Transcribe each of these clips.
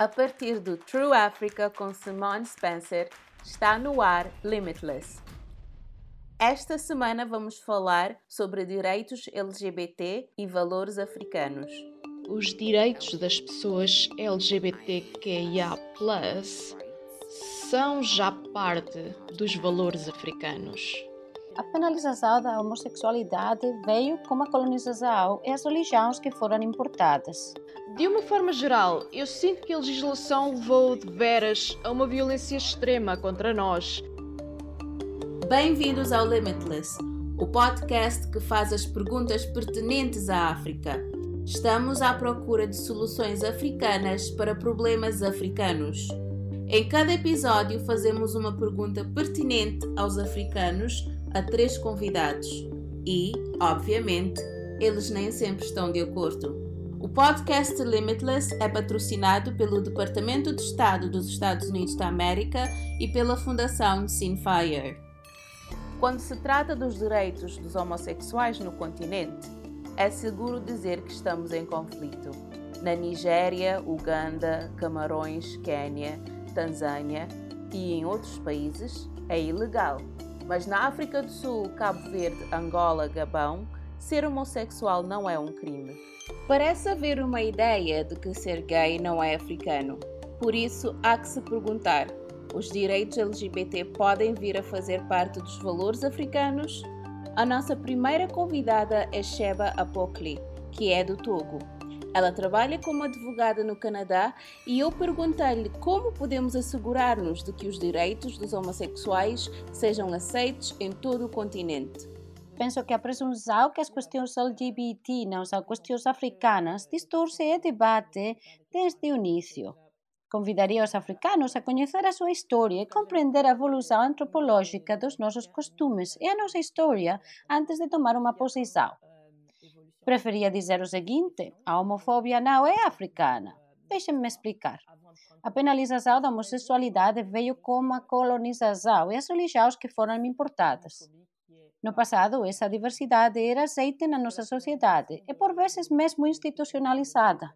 A partir do True Africa com Simone Spencer, está no ar Limitless. Esta semana vamos falar sobre direitos LGBT e valores africanos. Os direitos das pessoas LGBTQIA são já parte dos valores africanos. A penalização da homossexualidade veio com a colonização e as religiões que foram importadas. De uma forma geral, eu sinto que a legislação levou de veras a uma violência extrema contra nós. Bem-vindos ao Limitless, o podcast que faz as perguntas pertinentes à África. Estamos à procura de soluções africanas para problemas africanos. Em cada episódio, fazemos uma pergunta pertinente aos africanos a três convidados e, obviamente, eles nem sempre estão de acordo. O podcast Limitless é patrocinado pelo Departamento de Estado dos Estados Unidos da América e pela Fundação Sinfire. Quando se trata dos direitos dos homossexuais no continente, é seguro dizer que estamos em conflito. Na Nigéria, Uganda, Camarões, Quênia, Tanzânia e em outros países é ilegal. Mas na África do Sul, Cabo Verde, Angola, Gabão, ser homossexual não é um crime. Parece haver uma ideia de que ser gay não é africano. Por isso, há que se perguntar: os direitos LGBT podem vir a fazer parte dos valores africanos? A nossa primeira convidada é Sheba Apokli, que é do Togo. Ela trabalha como advogada no Canadá e eu perguntei-lhe como podemos assegurar-nos de que os direitos dos homossexuais sejam aceitos em todo o continente penso que a presunção que as questões LGBT não são questões africanas distorce o debate desde o início. Convidaria os africanos a conhecer a sua história e compreender a evolução antropológica dos nossos costumes e a nossa história antes de tomar uma posição. Preferia dizer o seguinte: a homofobia não é africana. Deixem-me explicar. A penalização da homossexualidade veio com a colonização e as religiões que foram importadas. No passado, essa diversidade era aceita na nossa sociedade e, por vezes, mesmo institucionalizada.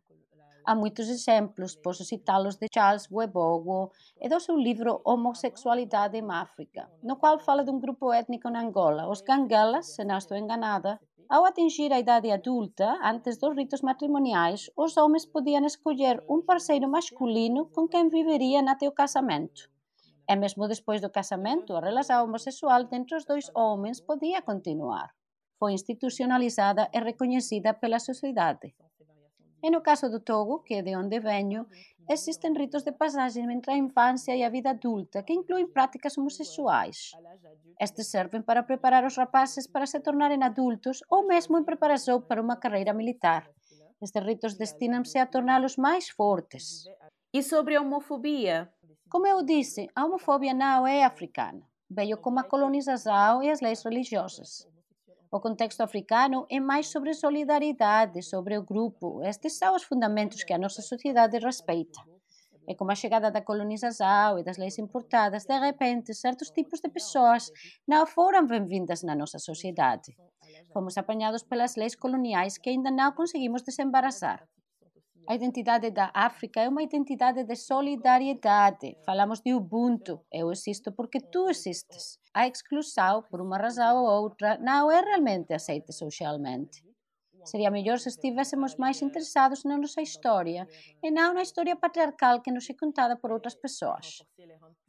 Há muitos exemplos, posso citá-los de Charles Webogo e do seu livro Homossexualidade em África, no qual fala de um grupo étnico na Angola, os Gangelas, se não estou enganada. Ao atingir a idade adulta, antes dos ritos matrimoniais, os homens podiam escolher um parceiro masculino com quem viveriam até o casamento. E mesmo despois do casamento, a relação homossexual entre os dois homens podia continuar. Foi institucionalizada e reconhecida pela sociedade. E no caso do Togo, que é de onde venho, existem ritos de passagem entre a infância e a vida adulta que incluem práticas homossexuais. Estes servem para preparar os rapazes para se tornarem adultos ou mesmo em preparação para uma carreira militar. Estes ritos destinam-se a torná-los mais fortes. E sobre a homofobia? Como eu disse, a homofobia não é africana. Veio com a colonização e as leis religiosas. O contexto africano é mais sobre solidariedade, sobre o grupo. Estes são os fundamentos que a nossa sociedade respeita. E com a chegada da colonização e das leis importadas, de repente, certos tipos de pessoas não foram bem-vindas na nossa sociedade. Fomos apanhados pelas leis coloniais que ainda não conseguimos desembaraçar. A identidade da África é uma identidade de solidariedade. Falamos de Ubuntu. Eu existo porque tu existes. A exclusão, por uma razão ou outra, não é realmente aceita socialmente. Seria melhor se estivéssemos mais interessados na nossa história e não na história patriarcal que nos é contada por outras pessoas.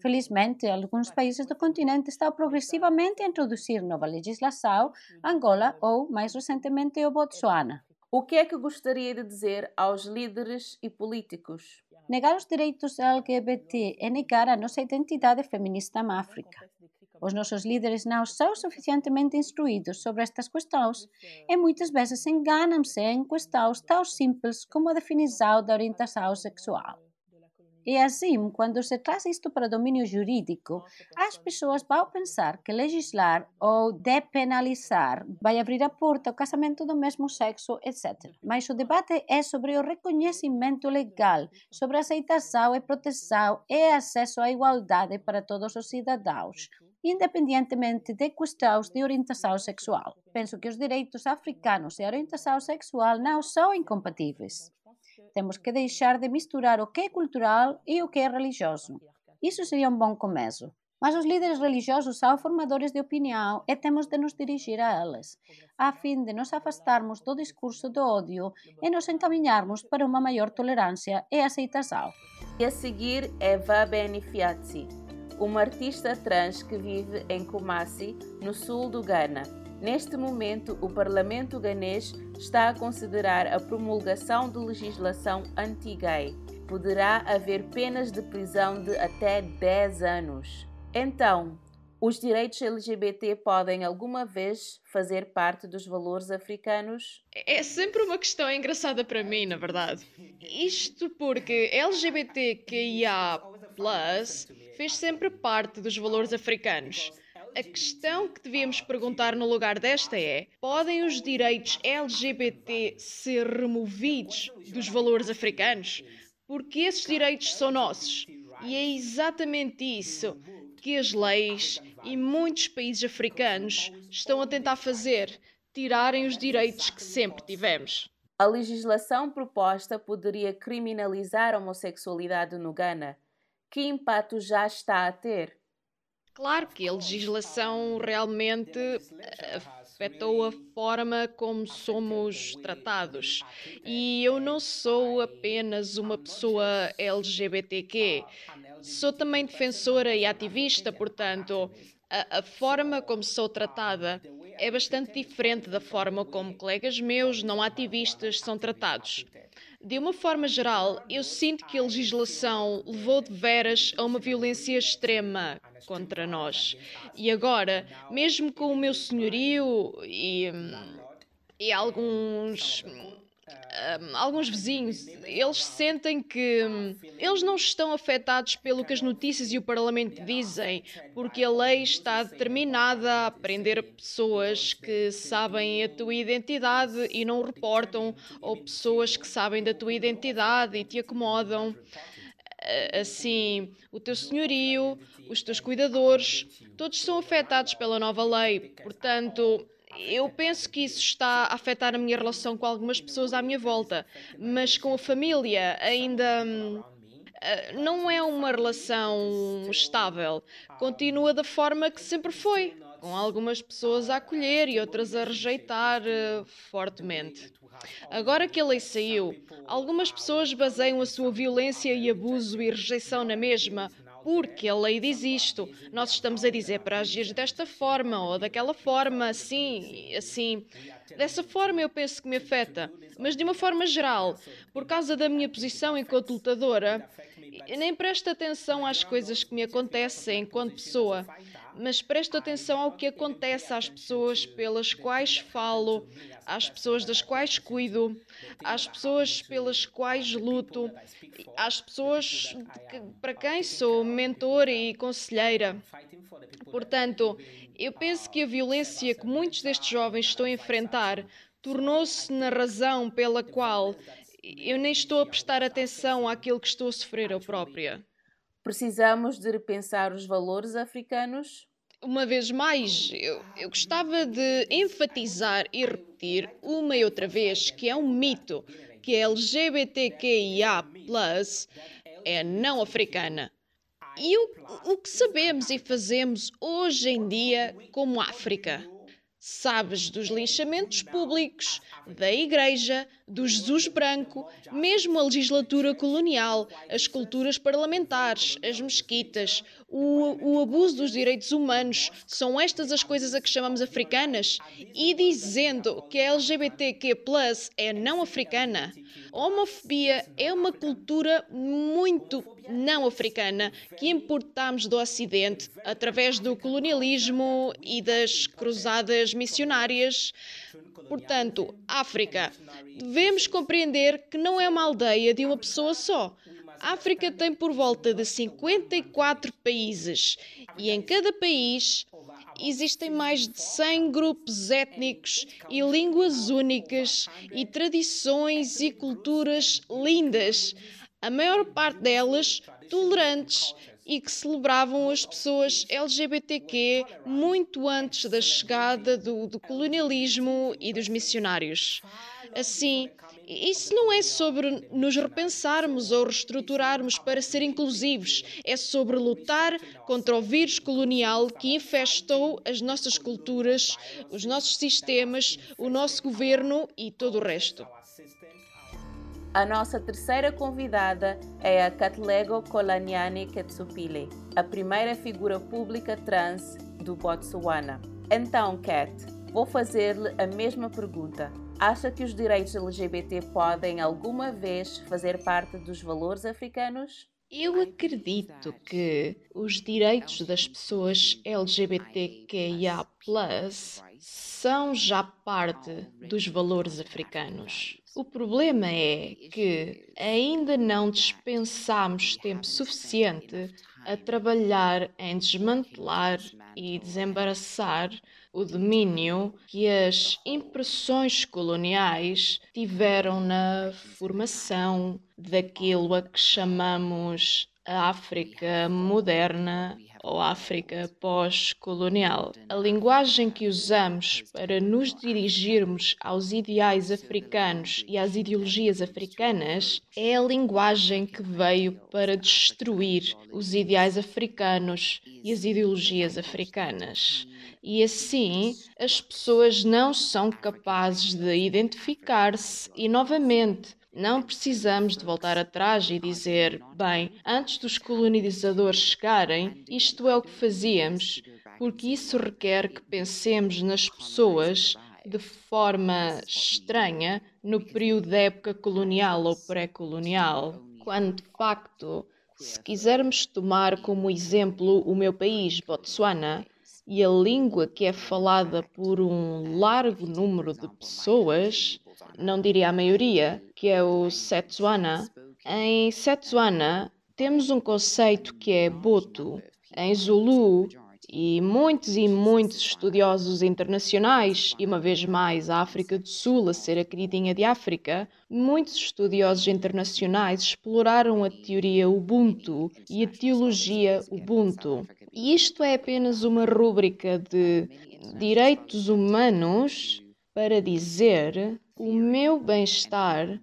Felizmente, alguns países do continente estão progressivamente a introduzir nova legislação, Angola ou, mais recentemente, o Botsuana. O que é que gostaria de dizer aos líderes e políticos? Negar os direitos LGBT é negar a nossa identidade feminista na África. Os nossos líderes não são suficientemente instruídos sobre estas questões e muitas vezes enganam-se em questões tão simples como a definição da orientação sexual. E assim, quando se traz isto para domínio jurídico, as pessoas vão pensar que legislar ou depenalizar vai abrir a porta ao casamento do mesmo sexo, etc. Mas o debate é sobre o reconhecimento legal, sobre aceitação e proteção e acesso à igualdade para todos os cidadãos, independentemente de questões de orientação sexual. Penso que os direitos africanos e a orientação sexual não são incompatíveis. Temos que deixar de misturar o que é cultural e o que é religioso. Isso seria um bom começo. Mas os líderes religiosos são formadores de opinião e temos de nos dirigir a eles, a fim de nos afastarmos do discurso do ódio e nos encaminharmos para uma maior tolerância e aceitação. E a seguir é Vabeni Fiatzi, uma artista trans que vive em Kumasi, no sul do Ghana. Neste momento, o parlamento ganês está a considerar a promulgação de legislação anti-gay. Poderá haver penas de prisão de até 10 anos. Então, os direitos LGBT podem alguma vez fazer parte dos valores africanos? É sempre uma questão engraçada para mim, na verdade. Isto porque LGBTQIA fez sempre parte dos valores africanos. A questão que devíamos perguntar no lugar desta é: podem os direitos LGBT ser removidos dos valores africanos? Porque esses direitos são nossos. E é exatamente isso que as leis e muitos países africanos estão a tentar fazer tirarem os direitos que sempre tivemos. A legislação proposta poderia criminalizar a homossexualidade no Ghana. Que impacto já está a ter? Claro que a legislação realmente afetou a forma como somos tratados. E eu não sou apenas uma pessoa LGBTQ, Sou também defensora e ativista, portanto, a, a, forma como sou tratada é bastante diferente da forma como colegas meus não ativistas são tratados. De uma forma geral, eu sinto que a legislação levou de veras a uma violência extrema contra nós. E agora, mesmo com o meu senhorio e, e alguns alguns vizinhos, eles sentem que um, eles não estão afetados pelo que as notícias e o Parlamento dizem, porque a lei está determinada a prender pessoas que sabem a tua identidade e não reportam, ou pessoas que sabem da tua identidade e te acomodam. Assim, o teu senhorio, os teus cuidadores, todos são afetados pela nova lei. Portanto, eu penso que isso está a afetar a minha relação com algumas pessoas à minha volta, mas com a família ainda hum, eh, não é uma relação estável. Continua da forma que sempre foi, com algumas pessoas a acolher e outras a rejeitar uh, fortemente. Agora que a lei saiu, algumas pessoas baseiam a sua violência e abuso e rejeição na mesma, porque a lei diz isto. Nós estamos a dizer para agir desta forma ou daquela forma, assim, assim. Dessa forma eu penso que me afeta, mas de uma forma geral, por causa da minha posição enquanto lutadora, nem presto atenção às coisas que me acontecem enquanto pessoa mas presto atenção ao que acontece às pessoas pelas quais falo, às pessoas das quais cuido, às pessoas pelas quais luto, às pessoas que, para quem sou mentora e conselheira. Portanto, eu penso que a violência que muitos destes jovens estão a enfrentar tornou-se na razão pela qual eu nem estou a prestar atenção àquilo que estou a sofrer eu própria. Precisamos de repensar os valores africanos? Uma vez mais, eu, eu gostava de enfatizar e repetir uma e outra vez que é um mito que a LGBTQIA é não africana. E o, o que sabemos e fazemos hoje em dia como África? Sabes dos linchamentos públicos, da Igreja, do Jesus branco, mesmo a legislatura colonial, as culturas parlamentares, as mesquitas, o, o abuso dos direitos humanos, são estas as coisas a que chamamos africanas? E dizendo que a LGBTQ é não africana, a homofobia é uma cultura muito não africana que importamos do Ocidente através do colonialismo e das cruzadas missionárias. Portanto, África, devemos compreender que não é uma aldeia de uma pessoa só. África tem por volta de 54 países e em cada país existem mais de 100 grupos étnicos e línguas únicas e tradições e culturas lindas a maior parte delas tolerantes e que celebravam as pessoas LGBTQ muito antes da chegada do, do colonialismo e dos missionários. Assim, Isso não é sobre nos repensarmos ou reestruturarmos para ser inclusivos, é sobre lutar contra o vírus colonial que infestou as nossas culturas, os nossos sistemas, o nosso governo e todo o resto. A nossa terceira convidada é a Katlego Kolanyani Ketsupile, a primeira figura pública trans do Botsuana. Então, Kat, vou fazer-lhe a mesma pergunta. Acha que os direitos LGBT podem alguma vez fazer parte dos valores africanos? Eu acredito que os direitos das pessoas LGBTQIA são já parte dos valores africanos. O problema é que ainda não dispensamos tempo suficiente a trabalhar em desmantelar e desembaraçar o domínio que as impressões coloniais tiveram na formação daquilo a que chamamos a África moderna ou África pós-colonial. A linguagem que usamos para nos dirigirmos aos ideais africanos e às ideologias africanas é a linguagem que veio para destruir os ideais africanos e as ideologias africanas. E assim, as pessoas não são capazes de identificar-se e, novamente, não precisamos de voltar atrás e dizer, bem, antes dos colonizadores chegarem, isto é o que fazíamos, porque isso requer que pensemos nas pessoas de forma estranha no período da época colonial ou pré-colonial, quando de facto, se quisermos tomar como exemplo o meu país, Botsuana, e a língua que é falada por um largo número de pessoas, não diria a maioria, que é o Setsuana. Em Setsuana temos um conceito que é Boto. Em Zulu, e muitos e muitos estudiosos internacionais, e uma vez mais a África do Sul a ser a queridinha de África, muitos estudiosos internacionais exploraram a teoria Ubuntu e a teologia Ubuntu. E isto é apenas uma rúbrica de direitos humanos para dizer o meu bem-estar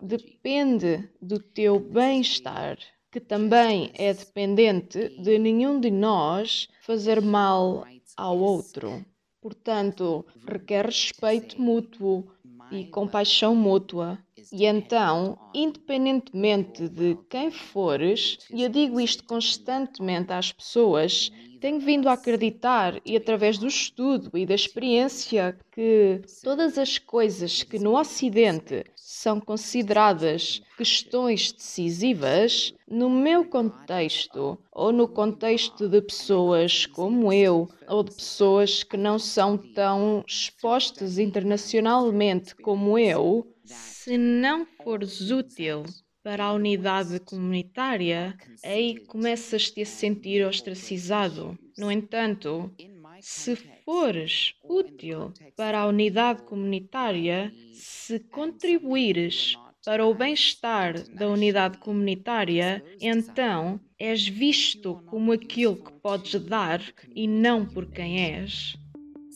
depende do teu bem-estar, que também é dependente de nenhum de nós fazer mal ao outro. Portanto, requer respeito mútuo e compaixão mútua. E então, independentemente de quem fores, e eu digo isto constantemente às pessoas, tenho vindo a acreditar, e através do estudo e da experiência, que todas as coisas que no Ocidente são consideradas questões decisivas, no meu contexto, ou no contexto de pessoas como eu, ou de pessoas que não são tão expostas internacionalmente como eu, se não fores útil para a unidade comunitária, aí começas-te a sentir ostracizado. No entanto, se fores útil para a unidade comunitária, se contribuires para o bem-estar da unidade comunitária, então és visto como aquilo que podes dar e não por quem és.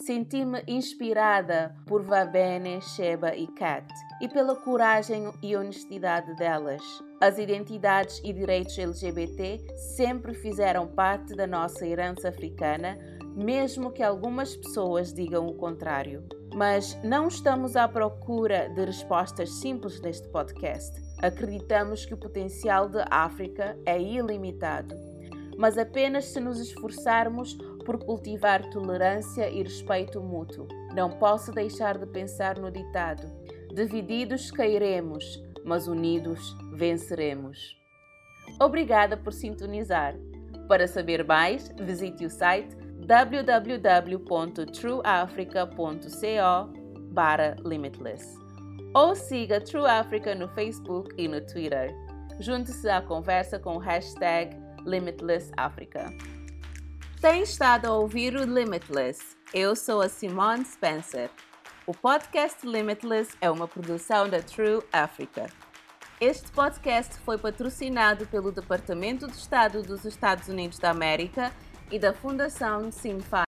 Senti-me inspirada por Vabene, Sheba e Kat e pela coragem e honestidade delas. As identidades e direitos LGBT sempre fizeram parte da nossa herança africana, mesmo que algumas pessoas digam o contrário. Mas não estamos à procura de respostas simples neste podcast. Acreditamos que o potencial da África é ilimitado, mas apenas se nos esforçarmos por cultivar tolerância e respeito mútuo. Não posso deixar de pensar no ditado Divididos cairemos, mas unidos venceremos. Obrigada por sintonizar. Para saber mais, visite o site www.trueafrica.co/limitless ou siga True Africa no Facebook e no Twitter. Junte-se à conversa com o hashtag LimitlessAfrica. Tem estado a ouvir o Limitless. Eu sou a Simone Spencer. O podcast Limitless é uma produção da True Africa. Este podcast foi patrocinado pelo Departamento de Estado dos Estados Unidos da América e da Fundação Simfa.